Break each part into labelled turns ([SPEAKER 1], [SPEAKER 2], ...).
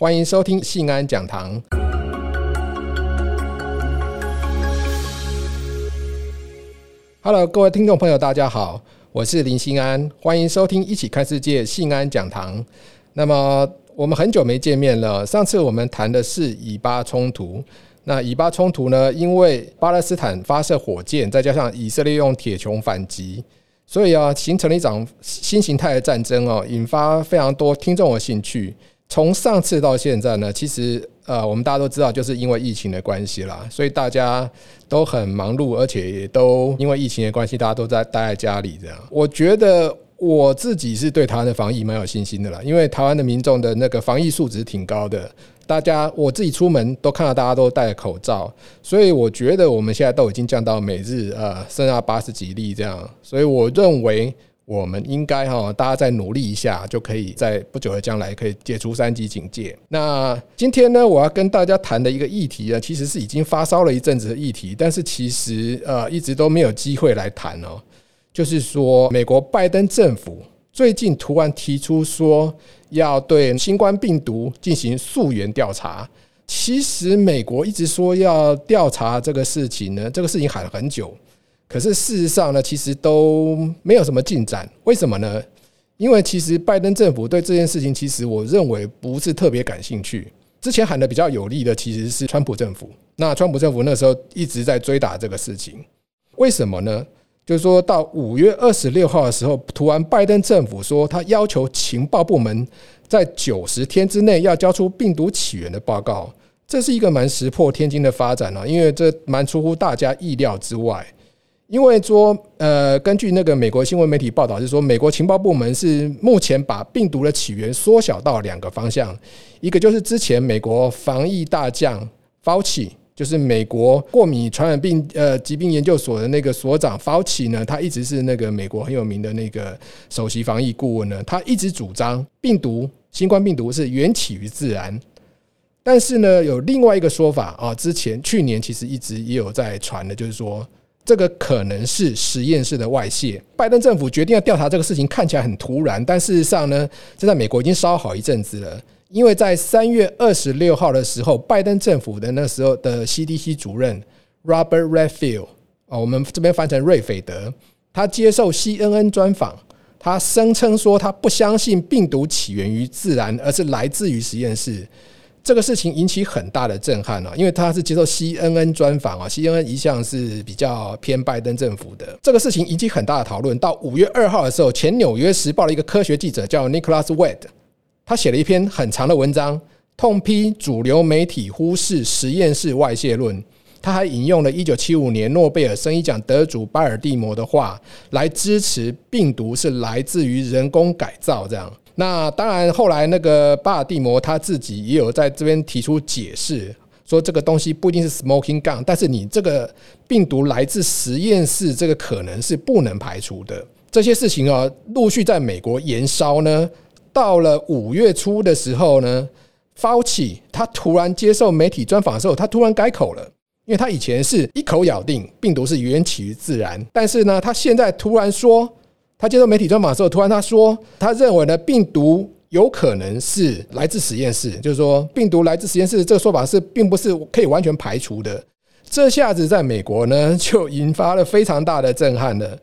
[SPEAKER 1] 欢迎收听信安讲堂。Hello，各位听众朋友，大家好，我是林信安，欢迎收听一起看世界信安讲堂。那么我们很久没见面了，上次我们谈的是以巴冲突。那以巴冲突呢？因为巴勒斯坦发射火箭，再加上以色列用铁穹反击，所以啊，形成了一场新形态的战争哦，引发非常多听众的兴趣。从上次到现在呢，其实呃，我们大家都知道，就是因为疫情的关系啦，所以大家都很忙碌，而且也都因为疫情的关系，大家都在待在家里这样。我觉得我自己是对台湾的防疫蛮有信心的啦，因为台湾的民众的那个防疫素质挺高的。大家，我自己出门都看到大家都戴口罩，所以我觉得我们现在都已经降到每日呃剩下八十几例这样，所以我认为我们应该哈，大家再努力一下，就可以在不久的将来可以解除三级警戒。那今天呢，我要跟大家谈的一个议题呢，其实是已经发烧了一阵子的议题，但是其实呃一直都没有机会来谈哦，就是说美国拜登政府。最近突然提出说要对新冠病毒进行溯源调查，其实美国一直说要调查这个事情呢，这个事情喊了很久，可是事实上呢，其实都没有什么进展。为什么呢？因为其实拜登政府对这件事情，其实我认为不是特别感兴趣。之前喊得比较有力的其实是川普政府，那川普政府那时候一直在追打这个事情，为什么呢？就是说到五月二十六号的时候，突然拜登政府说他要求情报部门在九十天之内要交出病毒起源的报告，这是一个蛮石破天惊的发展啊，因为这蛮出乎大家意料之外。因为说，呃，根据那个美国新闻媒体报道，是说美国情报部门是目前把病毒的起源缩小到两个方向，一个就是之前美国防疫大将 Fauci。就是美国过敏传染病呃疾病研究所的那个所长 Fauci 呢，他一直是那个美国很有名的那个首席防疫顾问呢，他一直主张病毒新冠病毒是源起于自然，但是呢，有另外一个说法啊，之前去年其实一直也有在传的，就是说这个可能是实验室的外泄。拜登政府决定要调查这个事情，看起来很突然，但事实上呢，这在美国已经烧好一阵子了。因为在三月二十六号的时候，拜登政府的那时候的 CDC 主任 Robert Redfield 啊，我们这边翻成瑞斐德，他接受 CNN 专访，他声称说他不相信病毒起源于自然，而是来自于实验室。这个事情引起很大的震撼啊，因为他是接受 CNN 专访啊，CNN 一向是比较偏拜登政府的。这个事情引起很大的讨论。到五月二号的时候，前纽约时报的一个科学记者叫 Nicholas Wade。他写了一篇很长的文章，痛批主流媒体忽视实验室外泄论。他还引用了一九七五年诺贝尔生理奖得主巴尔的摩的话，来支持病毒是来自于人工改造。这样，那当然后来那个巴尔的摩他自己也有在这边提出解释，说这个东西不一定是 smoking gun，但是你这个病毒来自实验室，这个可能是不能排除的。这些事情啊，陆续在美国延烧呢。到了五月初的时候呢福奇他突然接受媒体专访的时候，他突然改口了，因为他以前是一口咬定病毒是源起于自然，但是呢，他现在突然说，他接受媒体专访的时候，突然他说，他认为呢，病毒有可能是来自实验室，就是说病毒来自实验室这个说法是并不是可以完全排除的。这下子在美国呢，就引发了非常大的震撼了。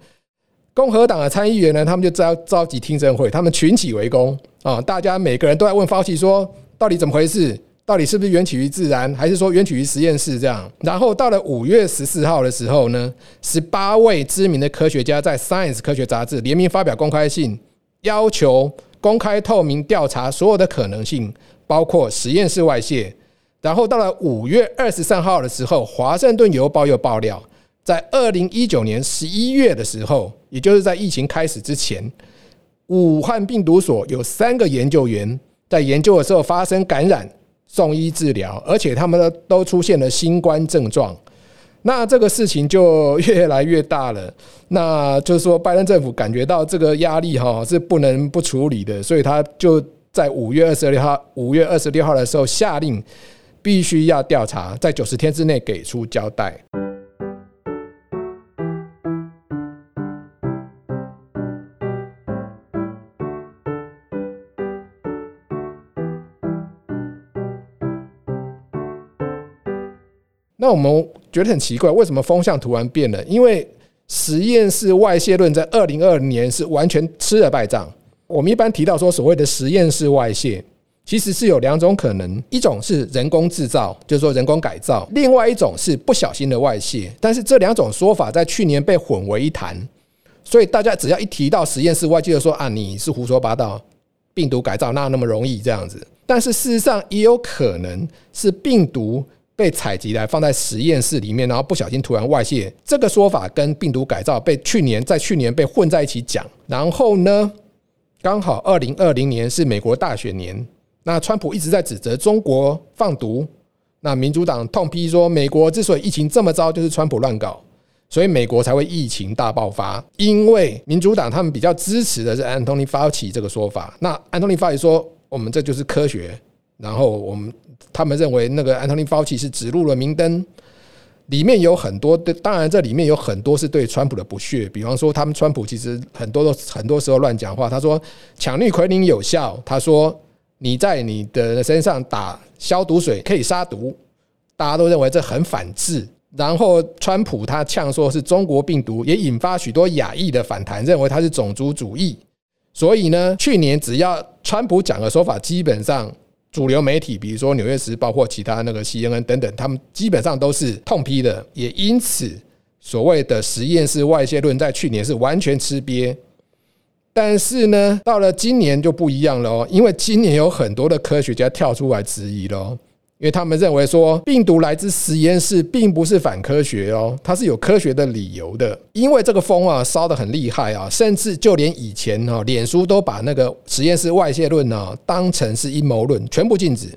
[SPEAKER 1] 共和党的参议员呢，他们就召召集听证会，他们群起围攻啊！大家每个人都在问 Fauci 说，到底怎么回事？到底是不是源起于自然，还是说源起于实验室？这样。然后到了五月十四号的时候呢，十八位知名的科学家在《Science》科学杂志联名发表公开信，要求公开透明调查所有的可能性，包括实验室外泄。然后到了五月二十三号的时候，《华盛顿邮报》又爆料。在二零一九年十一月的时候，也就是在疫情开始之前，武汉病毒所有三个研究员在研究的时候发生感染，送医治疗，而且他们都出现了新冠症状。那这个事情就越来越大了。那就是说，拜登政府感觉到这个压力哈是不能不处理的，所以他就在五月二十六号，五月二十六号的时候下令，必须要调查，在九十天之内给出交代。那我们觉得很奇怪，为什么风向突然变了？因为实验室外泄论在二零二零年是完全吃了败仗。我们一般提到说所谓的实验室外泄，其实是有两种可能：一种是人工制造，就是说人工改造；另外一种是不小心的外泄。但是这两种说法在去年被混为一谈，所以大家只要一提到实验室外泄，就说啊，你是胡说八道，病毒改造哪有那么容易这样子？但是事实上也有可能是病毒被采集来放在实验室里面，然后不小心突然外泄。这个说法跟病毒改造被去年在去年被混在一起讲，然后呢？刚好二零二零年是美国大选年，那川普一直在指责中国放毒，那民主党痛批说，美国之所以疫情这么糟，就是川普乱搞，所以美国才会疫情大爆发。因为民主党他们比较支持的是安东尼发起这个说法，那安东尼发起说，我们这就是科学，然后我们他们认为那个 Anthony Fauci 是指路了明灯。里面有很多的，当然这里面有很多是对川普的不屑，比方说他们川普其实很多都很多时候乱讲话。他说抢氯喹宁有效，他说你在你的身上打消毒水可以杀毒，大家都认为这很反智。然后川普他呛说是中国病毒，也引发许多亚裔的反弹，认为他是种族主义。所以呢，去年只要川普讲的说法，基本上。主流媒体，比如说《纽约时报》或其他那个 CNN 等等，他们基本上都是痛批的。也因此，所谓的实验室外泄论在去年是完全吃瘪。但是呢，到了今年就不一样了哦，因为今年有很多的科学家跳出来质疑了。因为他们认为说病毒来自实验室并不是反科学哦，它是有科学的理由的。因为这个风啊烧得很厉害啊，甚至就连以前哈脸书都把那个实验室外泄论呢当成是阴谋论，全部禁止。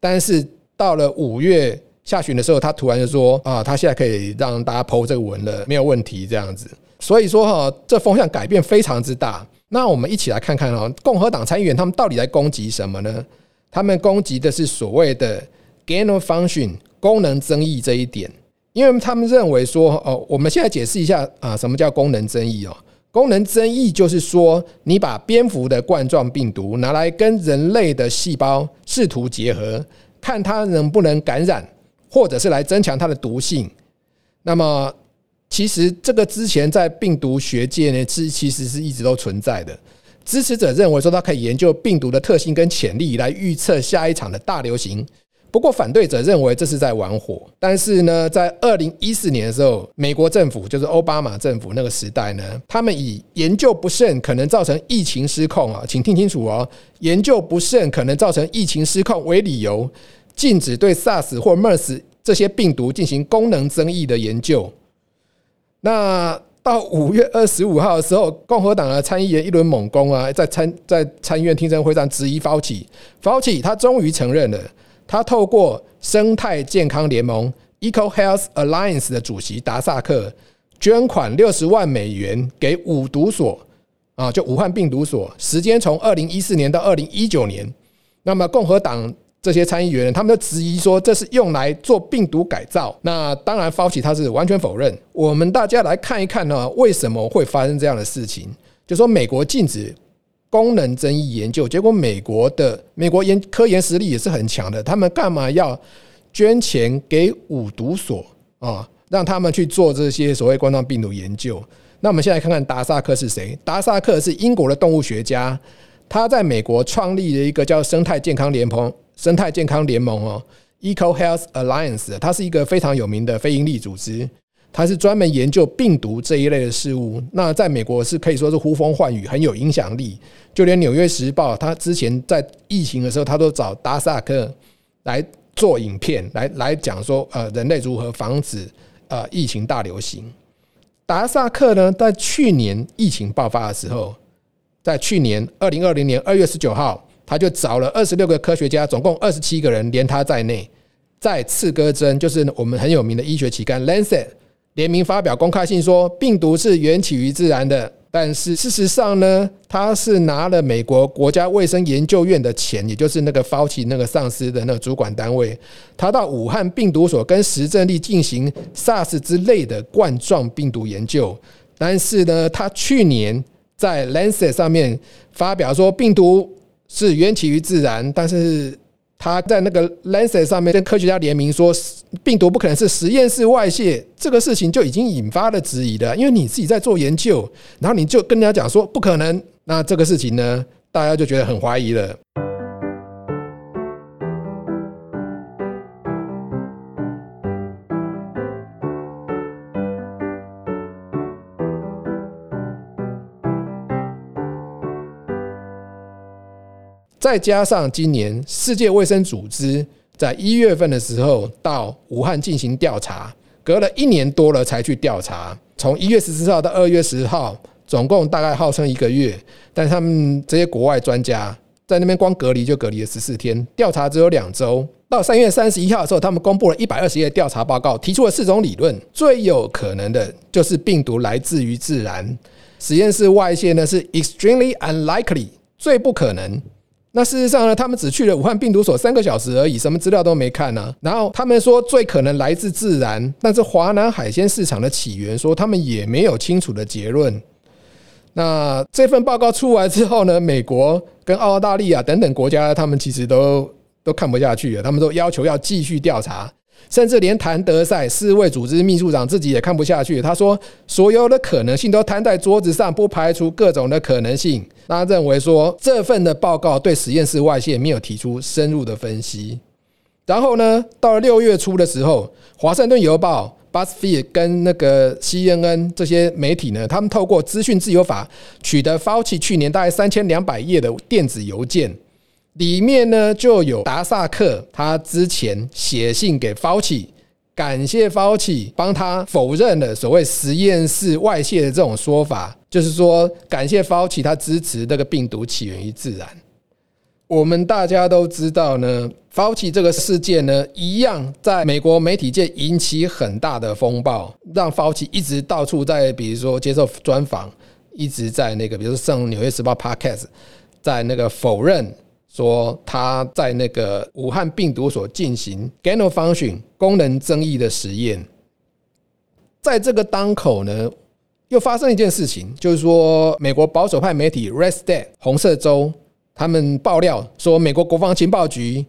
[SPEAKER 1] 但是到了五月下旬的时候，他突然就说啊，他现在可以让大家 po 这个文了，没有问题这样子。所以说哈，这风向改变非常之大。那我们一起来看看啊，共和党参议员他们到底在攻击什么呢？他们攻击的是所谓的。Gain of function 功能争议这一点，因为他们认为说，哦，我们现在解释一下啊，什么叫功能争议哦？功能争议就是说，你把蝙蝠的冠状病毒拿来跟人类的细胞试图结合，看它能不能感染，或者是来增强它的毒性。那么，其实这个之前在病毒学界呢，是其实是一直都存在的。支持者认为说，它可以研究病毒的特性跟潜力，来预测下一场的大流行。不过，反对者认为这是在玩火。但是呢，在二零一四年的时候，美国政府就是奥巴马政府那个时代呢，他们以研究不慎可能造成疫情失控啊，请听清楚哦，研究不慎可能造成疫情失控为理由，禁止对 SARS 或 MERS 这些病毒进行功能争议的研究。那到五月二十五号的时候，共和党的参议员一轮猛攻啊，在参在参议院听证会上质疑 Fauci，Fauci 他终于承认了。他透过生态健康联盟 （Eco Health Alliance） 的主席达萨克捐款六十万美元给五毒所啊，就武汉病毒所，时间从二零一四年到二零一九年。那么共和党这些参议员他们都质疑说，这是用来做病毒改造。那当然发起他是完全否认。我们大家来看一看呢，为什么会发生这样的事情？就说美国禁止。功能争议研究，结果美国的美国研科研实力也是很强的，他们干嘛要捐钱给五毒所啊？让他们去做这些所谓冠状病毒研究？那我们现在看看达萨克是谁？达萨克是英国的动物学家，他在美国创立了一个叫生态健康联盟、生态健康联盟哦，Eco Health Alliance，它是一个非常有名的非营利组织。他是专门研究病毒这一类的事物，那在美国是可以说是呼风唤雨，很有影响力。就连《纽约时报》，他之前在疫情的时候，他都找达萨克来做影片，来来讲说，呃，人类如何防止呃疫情大流行。达萨克呢，在去年疫情爆发的时候，在去年二零二零年二月十九号，他就找了二十六个科学家，总共二十七个人，连他在内，在刺胳针，就是我们很有名的医学期刊《Lancet》。联名发表公开信说，病毒是缘起于自然的，但是事实上呢，他是拿了美国国家卫生研究院的钱，也就是那个 Fauci 那个上司的那个主管单位，他到武汉病毒所跟石正丽进行 SARS 之类的冠状病毒研究，但是呢，他去年在 Lancet 上面发表说，病毒是缘起于自然，但是他在那个 Lancet 上面跟科学家联名说，病毒不可能是实验室外泄，这个事情就已经引发了质疑的。因为你自己在做研究，然后你就跟人家讲说不可能，那这个事情呢，大家就觉得很怀疑了。再加上今年世界卫生组织在一月份的时候到武汉进行调查，隔了一年多了才去调查。从一月十四号到二月十号，总共大概号称一个月，但他们这些国外专家在那边光隔离就隔离了十四天，调查只有两周。到三月三十一号的时候，他们公布了一百二十页调查报告，提出了四种理论，最有可能的就是病毒来自于自然，实验室外泄呢是 extremely unlikely，最不可能。那事实上呢，他们只去了武汉病毒所三个小时而已，什么资料都没看呢。然后他们说最可能来自自然，但是华南海鲜市场的起源，说他们也没有清楚的结论。那这份报告出来之后呢，美国跟澳大利亚等等国家，他们其实都都看不下去了，他们都要求要继续调查。甚至连谭德赛世卫组织秘书长自己也看不下去，他说：“所有的可能性都摊在桌子上，不排除各种的可能性。”他认为说这份的报告对实验室外泄没有提出深入的分析。然后呢，到了六月初的时候，《华盛顿邮报》、BuzzFeed 跟那个 CNN 这些媒体呢，他们透过资讯自由法取得 Fauci 去年大概三千两百页的电子邮件。里面呢就有达萨克，他之前写信给福奇感谢 Fauci 帮他否认了所谓实验室外泄的这种说法，就是说感谢福奇他支持这个病毒起源于自然。我们大家都知道呢，Fauci 这个事件呢，一样在美国媒体界引起很大的风暴，让福奇一直到处在，比如说接受专访，一直在那个，比如说上《纽约时报》Podcast，在那个否认。说他在那个武汉病毒所进行 gain of function 功能争议的实验，在这个当口呢，又发生一件事情，就是说美国保守派媒体 Red State 红色州，他们爆料说，美国国防情报局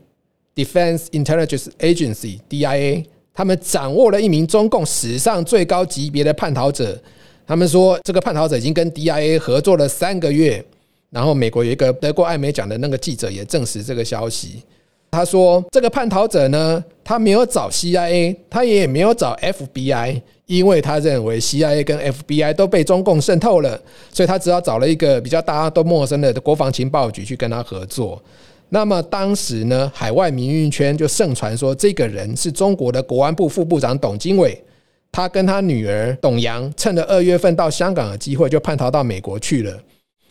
[SPEAKER 1] Defense Intelligence Agency DIA，他们掌握了一名中共史上最高级别的叛逃者，他们说这个叛逃者已经跟 DIA 合作了三个月。然后，美国有一个得过艾美奖的那个记者也证实这个消息。他说，这个叛逃者呢，他没有找 CIA，他也没有找 FBI，因为他认为 CIA 跟 FBI 都被中共渗透了，所以他只好找了一个比较大家都陌生的国防情报局去跟他合作。那么当时呢，海外民运圈就盛传说，这个人是中国的国安部副部长董经纬，他跟他女儿董阳趁着二月份到香港的机会，就叛逃到美国去了。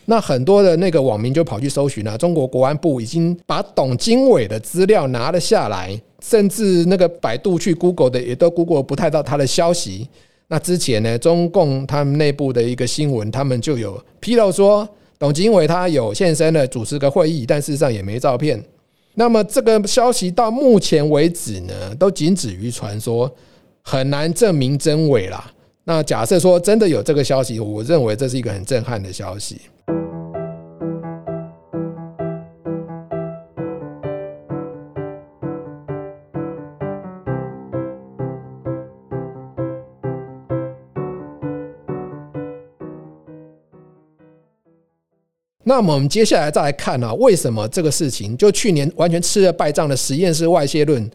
[SPEAKER 1] 那很多的那个网民就跑去搜寻啊，中国国安部已经把董经纬的资料拿了下来，甚至那个百度去 Google 的也都 Google 不太到他的消息。那之前呢，中共他们内部的一个新闻，他们就有披露说，董经纬他有现身的主持个会议，但事实上也没照片。那么这个消息到目前为止呢，都仅止于传说，很难证明真伪啦。那假设说真的有这个消息，我认为这是一个很震撼的消息。那么我们接下来再来看啊，为什么这个事情就去年完全吃了败仗的实验室外泄论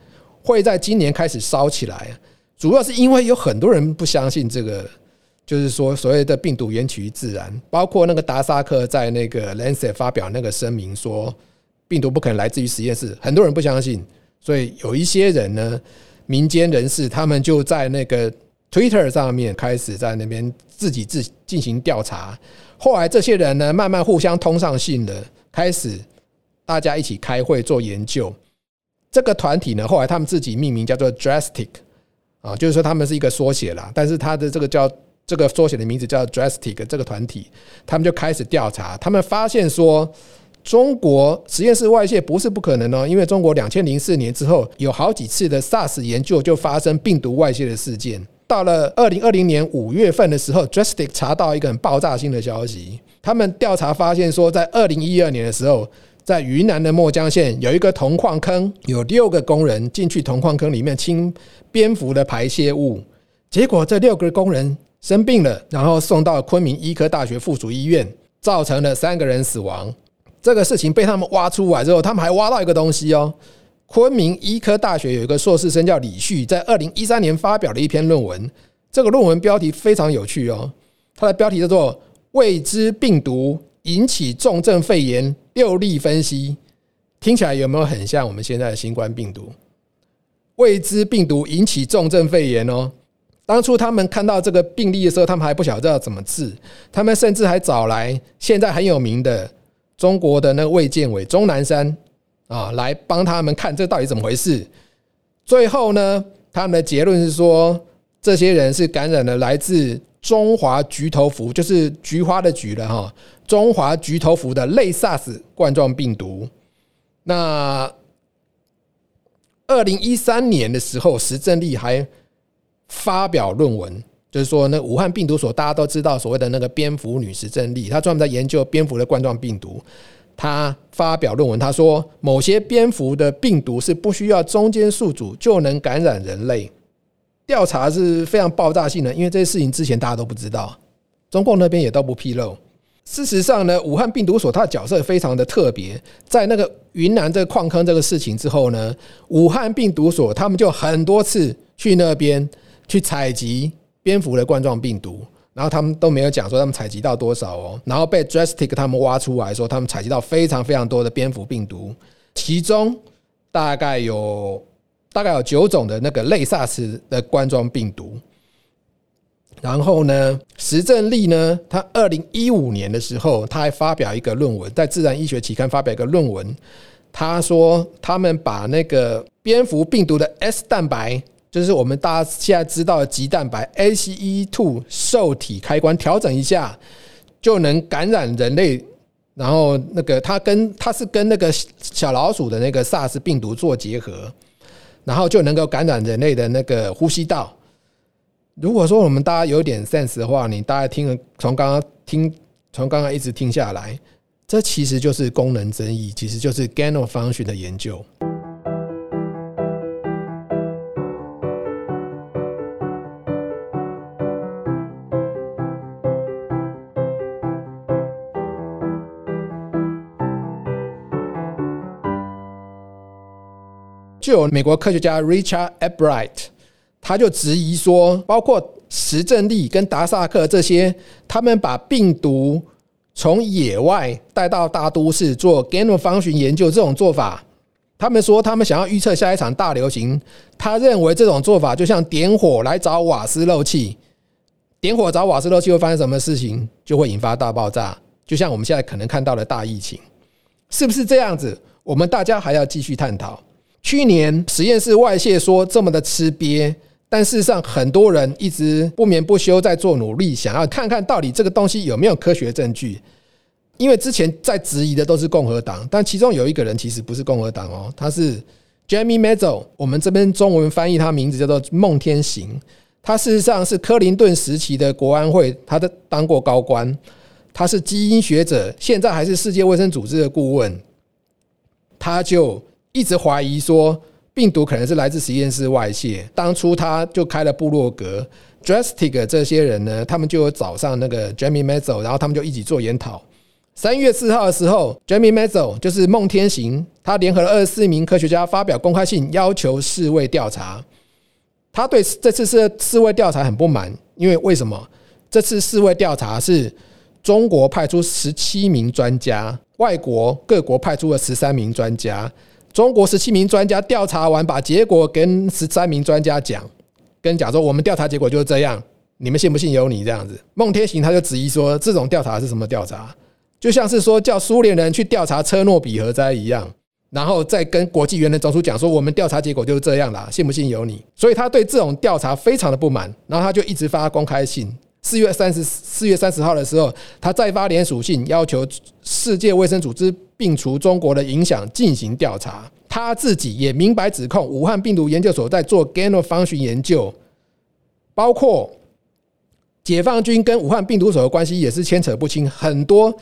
[SPEAKER 1] 会在今年开始烧起来？主要是因为有很多人不相信这个，就是说所谓的病毒源起于自然，包括那个达萨克在那个 Lancet 发表那个声明说病毒不可能来自于实验室，很多人不相信，所以有一些人呢，民间人士他们就在那个 Twitter 上面开始在那边自己自进行调查。后来这些人呢，慢慢互相通上信了，开始大家一起开会做研究。这个团体呢，后来他们自己命名叫做 Drastic 啊，就是说他们是一个缩写啦。但是他的这个叫这个缩写的名字叫 Drastic，这个团体他们就开始调查，他们发现说，中国实验室外泄不是不可能哦，因为中国两千零四年之后有好几次的 SARS 研究就发生病毒外泄的事件。到了二零二零年五月份的时候，Drastic 查到一个很爆炸性的消息。他们调查发现说，在二零一二年的时候，在云南的墨江县有一个铜矿坑，有六个工人进去铜矿坑里面清蝙蝠的排泄物，结果这六个工人生病了，然后送到昆明医科大学附属医院，造成了三个人死亡。这个事情被他们挖出来之后，他们还挖到一个东西哦。昆明医科大学有一个硕士生叫李旭，在二零一三年发表了一篇论文，这个论文标题非常有趣哦，它的标题叫做“未知病毒引起重症肺炎”。六例分析听起来有没有很像我们现在的新冠病毒？未知病毒引起重症肺炎哦。当初他们看到这个病例的时候，他们还不晓得要怎么治，他们甚至还找来现在很有名的中国的那个卫健委钟南山啊，来帮他们看这到底怎么回事。最后呢，他们的结论是说，这些人是感染了来自中华菊头蝠，就是菊花的菊了哈。中华菊头蝠的类 SARS 冠状病毒。那二零一三年的时候，石正丽还发表论文，就是说，那武汉病毒所大家都知道，所谓的那个蝙蝠女石正丽，她专门在研究蝙蝠的冠状病毒。他发表论文，他说某些蝙蝠的病毒是不需要中间宿主就能感染人类。调查是非常爆炸性的，因为这些事情之前大家都不知道，中共那边也都不披露。事实上呢，武汉病毒所它的角色非常的特别，在那个云南这个矿坑这个事情之后呢，武汉病毒所他们就很多次去那边去采集蝙蝠的冠状病毒，然后他们都没有讲说他们采集到多少哦，然后被 Drastic 他们挖出来说他们采集到非常非常多的蝙蝠病毒，其中大概有大概有九种的那个类 SARS 的冠状病毒。然后呢，石正丽呢，他二零一五年的时候，他还发表一个论文，在《自然医学期刊》发表一个论文。他说，他们把那个蝙蝠病毒的 S 蛋白，就是我们大家现在知道的棘蛋白 ACE2 受体开关调整一下，就能感染人类。然后那个它跟它是跟那个小老鼠的那个 SARS 病毒做结合，然后就能够感染人类的那个呼吸道。如果说我们大家有点 sense 的话，你大概听了从刚刚听从刚刚一直听下来，这其实就是功能争议，其实就是 gain of function 的研究。就有美国科学家 Richard Albright。他就质疑说，包括石正丽跟达萨克这些，他们把病毒从野外带到大都市做 gain of function 研究这种做法，他们说他们想要预测下一场大流行。他认为这种做法就像点火来找瓦斯漏气，点火找瓦斯漏气会发生什么事情？就会引发大爆炸，就像我们现在可能看到的大疫情，是不是这样子？我们大家还要继续探讨。去年实验室外泄说这么的吃瘪。但事实上，很多人一直不眠不休在做努力，想要看看到底这个东西有没有科学证据。因为之前在质疑的都是共和党，但其中有一个人其实不是共和党哦，他是 Jamie Metzl，我们这边中文翻译他名字叫做孟天行。他事实上是克林顿时期的国安会，他的当过高官，他是基因学者，现在还是世界卫生组织的顾问。他就一直怀疑说。病毒可能是来自实验室外泄。当初他就开了部落格，Drastic 这些人呢，他们就有找上那个 Jamie Metzl，然后他们就一起做研讨。三月四号的时候，Jamie Metzl 就是孟天行，他联合了二十四名科学家发表公开信，要求世卫调查。他对这次是世卫调查很不满，因为为什么？这次世卫调查是中国派出十七名专家，外国各国派出了十三名专家。中国十七名专家调查完，把结果跟十三名专家讲，跟讲说我们调查结果就是这样，你们信不信由你这样子。孟天行他就质疑说，这种调查是什么调查？就像是说叫苏联人去调查车诺比核灾一样，然后再跟国际原子能总署讲说，我们调查结果就是这样啦，信不信由你。所以他对这种调查非常的不满，然后他就一直发公开信。四月三十四月三十号的时候，他再发联署信，要求世界卫生组织摒除中国的影响，进行调查。他自己也明白指控武汉病毒研究所在做 g a n o function 研究，包括解放军跟武汉病毒所的关系也是牵扯不清。很多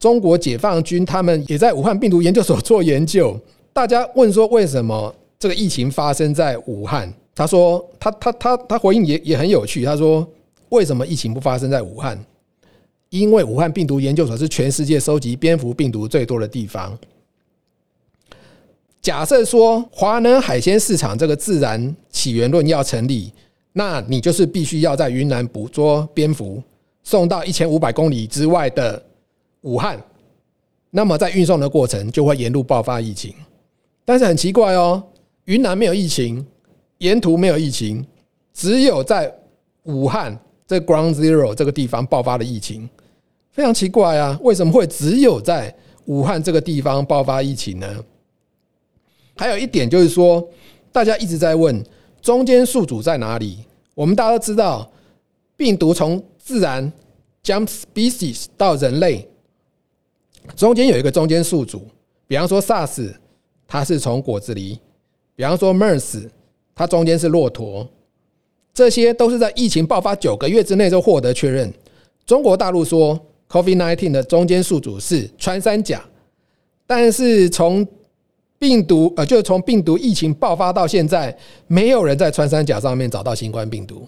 [SPEAKER 1] 中国解放军他们也在武汉病毒研究所做研究。大家问说，为什么这个疫情发生在武汉？他说他他他他回应也也很有趣。他说，为什么疫情不发生在武汉？因为武汉病毒研究所是全世界收集蝙蝠病毒最多的地方。假设说华南海鲜市场这个自然起源论要成立，那你就是必须要在云南捕捉蝙蝠，送到一千五百公里之外的武汉，那么在运送的过程就会沿路爆发疫情。但是很奇怪哦，云南没有疫情，沿途没有疫情，只有在武汉这 Ground Zero 这个地方爆发的疫情，非常奇怪啊！为什么会只有在武汉这个地方爆发疫情呢？还有一点就是说，大家一直在问中间宿主在哪里？我们大家都知道，病毒从自然 jump species 到人类，中间有一个中间宿主。比方说 SARS，它是从果子狸；比方说 MERS，它中间是骆驼。这些都是在疫情爆发九个月之内就获得确认。中国大陆说 COVID-19 的中间宿主是穿山甲，但是从病毒呃，就是从病毒疫情爆发到现在，没有人在穿山甲上面找到新冠病毒。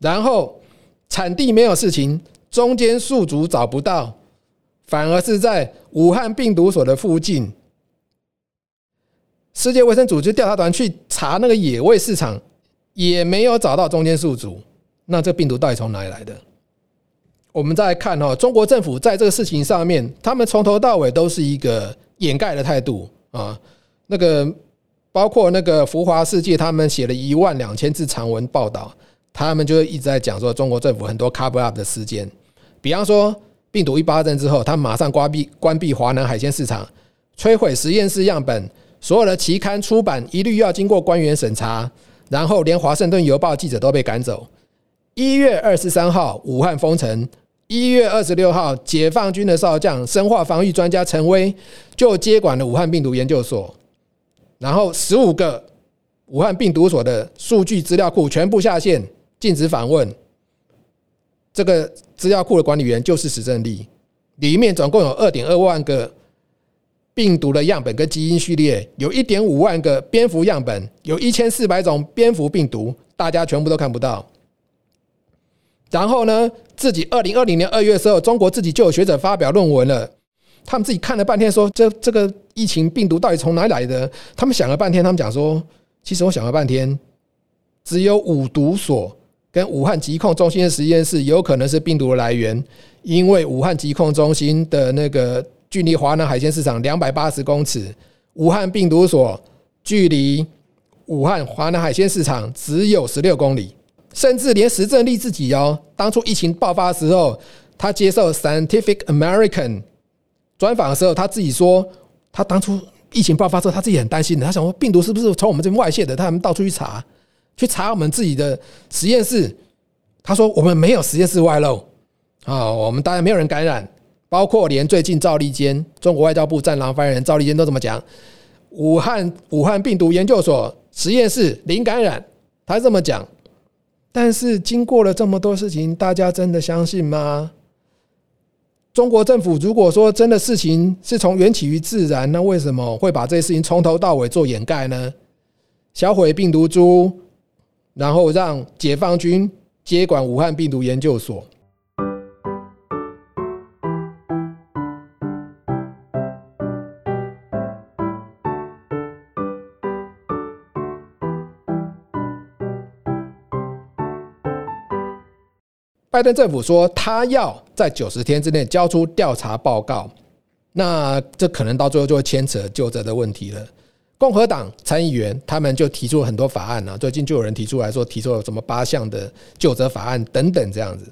[SPEAKER 1] 然后产地没有事情，中间宿主找不到，反而是在武汉病毒所的附近，世界卫生组织调查团去查那个野味市场，也没有找到中间宿主。那这病毒到底从哪里来的？我们再来看哦，中国政府在这个事情上面，他们从头到尾都是一个掩盖的态度。啊，那个包括那个浮华世界，他们写了一万两千字长文报道，他们就一直在讲说中国政府很多 cover up 的事件，比方说病毒一发生之后，他马上关闭关闭华南海鲜市场，摧毁实验室样本，所有的期刊出版一律要经过官员审查，然后连华盛顿邮报记者都被赶走。一月二十三号，武汉封城。一月二十六号，解放军的少将、生化防御专家陈薇就接管了武汉病毒研究所，然后十五个武汉病毒所的数据资料库全部下线，禁止访问。这个资料库的管理员就是史正丽，里面总共有二点二万个病毒的样本跟基因序列，有一点五万个蝙蝠样本，有一千四百种蝙蝠病毒，大家全部都看不到。然后呢，自己二零二零年二月的时候，中国自己就有学者发表论文了。他们自己看了半天，说这这个疫情病毒到底从哪里来的？他们想了半天，他们讲说，其实我想了半天，只有五毒所跟武汉疾控中心的实验室有可能是病毒的来源，因为武汉疾控中心的那个距离华南海鲜市场两百八十公尺，武汉病毒所距离武汉华南海鲜市场只有十六公里。甚至连石正丽自己哦，当初疫情爆发的时候，他接受《Scientific American》专访的时候，他自己说，他当初疫情爆发之后，他自己很担心的。他想说，病毒是不是从我们这边外泄的？他们到处去查，去查我们自己的实验室。他说，我们没有实验室外漏啊，我们当然没有人感染，包括连最近赵立坚，中国外交部战狼发言人赵立坚都这么讲，武汉武汉病毒研究所实验室零感染，他这么讲。但是经过了这么多事情，大家真的相信吗？中国政府如果说真的事情是从缘起于自然，那为什么会把这些事情从头到尾做掩盖呢？销毁病毒株，然后让解放军接管武汉病毒研究所。拜登政府说，他要在九十天之内交出调查报告，那这可能到最后就会牵扯就责的问题了。共和党参议员他们就提出了很多法案啊，最近就有人提出来说，提出了什么八项的就责法案等等这样子。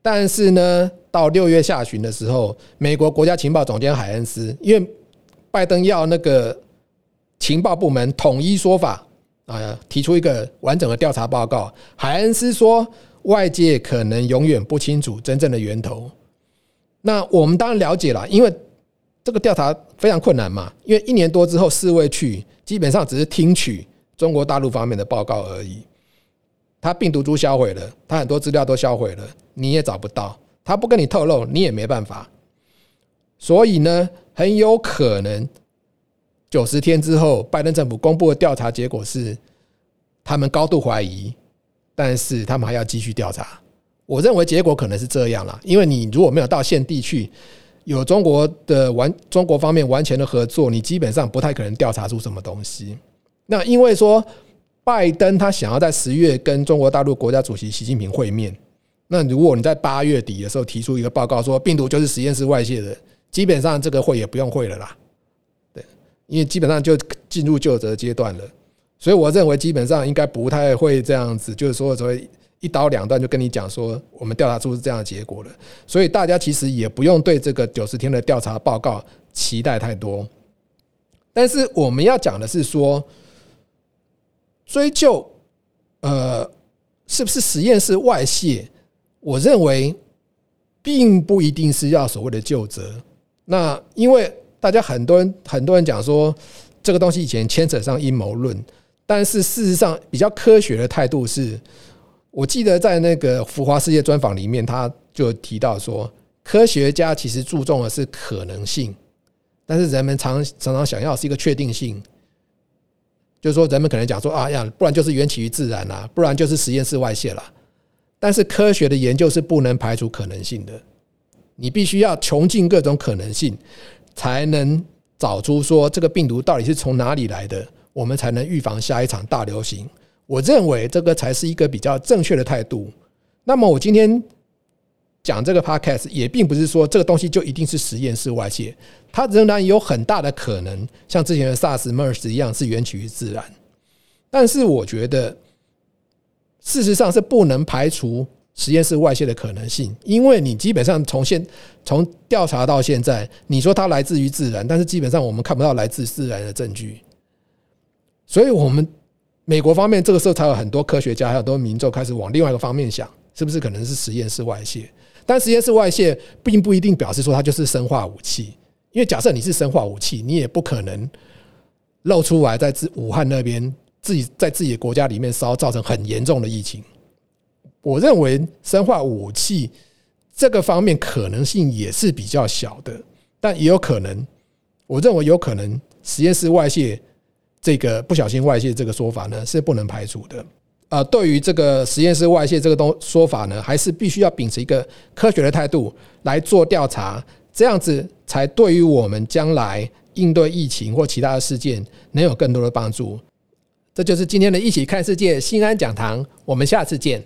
[SPEAKER 1] 但是呢，到六月下旬的时候，美国国家情报总监海恩斯，因为拜登要那个情报部门统一说法啊，提出一个完整的调查报告，海恩斯说。外界可能永远不清楚真正的源头。那我们当然了解了，因为这个调查非常困难嘛。因为一年多之后，四位去基本上只是听取中国大陆方面的报告而已。他病毒株销毁了，他很多资料都销毁了，你也找不到。他不跟你透露，你也没办法。所以呢，很有可能九十天之后，拜登政府公布的调查结果是，他们高度怀疑，但是他们还要继续调查。我认为结果可能是这样啦，因为你如果没有到现地去，有中国的完中国方面完全的合作，你基本上不太可能调查出什么东西。那因为说拜登他想要在十月跟中国大陆国家主席习近平会面，那如果你在八月底的时候提出一个报告说病毒就是实验室外泄的，基本上这个会也不用会了啦。对，因为基本上就进入就责阶段了，所以我认为基本上应该不太会这样子，就是说所谓。一刀两断就跟你讲说，我们调查出是这样的结果了，所以大家其实也不用对这个九十天的调查报告期待太多。但是我们要讲的是说，追究呃是不是实验室外泄，我认为并不一定是要所谓的究责。那因为大家很多人很多人讲说，这个东西以前牵扯上阴谋论，但是事实上比较科学的态度是。我记得在那个浮华世界专访里面，他就提到说，科学家其实注重的是可能性，但是人们常常常想要是一个确定性，就是说人们可能讲说啊呀，不然就是缘起于自然啦，不然就是实验室外泄啦。但是科学的研究是不能排除可能性的，你必须要穷尽各种可能性，才能找出说这个病毒到底是从哪里来的，我们才能预防下一场大流行。我认为这个才是一个比较正确的态度。那么我今天讲这个 podcast 也并不是说这个东西就一定是实验室外泄，它仍然有很大的可能像之前的 SARS、MERS 一样是源起于自然。但是我觉得事实上是不能排除实验室外泄的可能性，因为你基本上从现从调查到现在，你说它来自于自然，但是基本上我们看不到来自自然的证据，所以我们。美国方面这个时候才有很多科学家，还有很多民众开始往另外一个方面想，是不是可能是实验室外泄？但实验室外泄并不一定表示说它就是生化武器，因为假设你是生化武器，你也不可能露出来在自武汉那边自己在自己的国家里面烧，造成很严重的疫情。我认为生化武器这个方面可能性也是比较小的，但也有可能，我认为有可能实验室外泄。这个不小心外泄这个说法呢，是不能排除的。呃，对于这个实验室外泄这个东说法呢，还是必须要秉持一个科学的态度来做调查，这样子才对于我们将来应对疫情或其他的事件能有更多的帮助。这就是今天的一起看世界新安讲堂，我们下次见。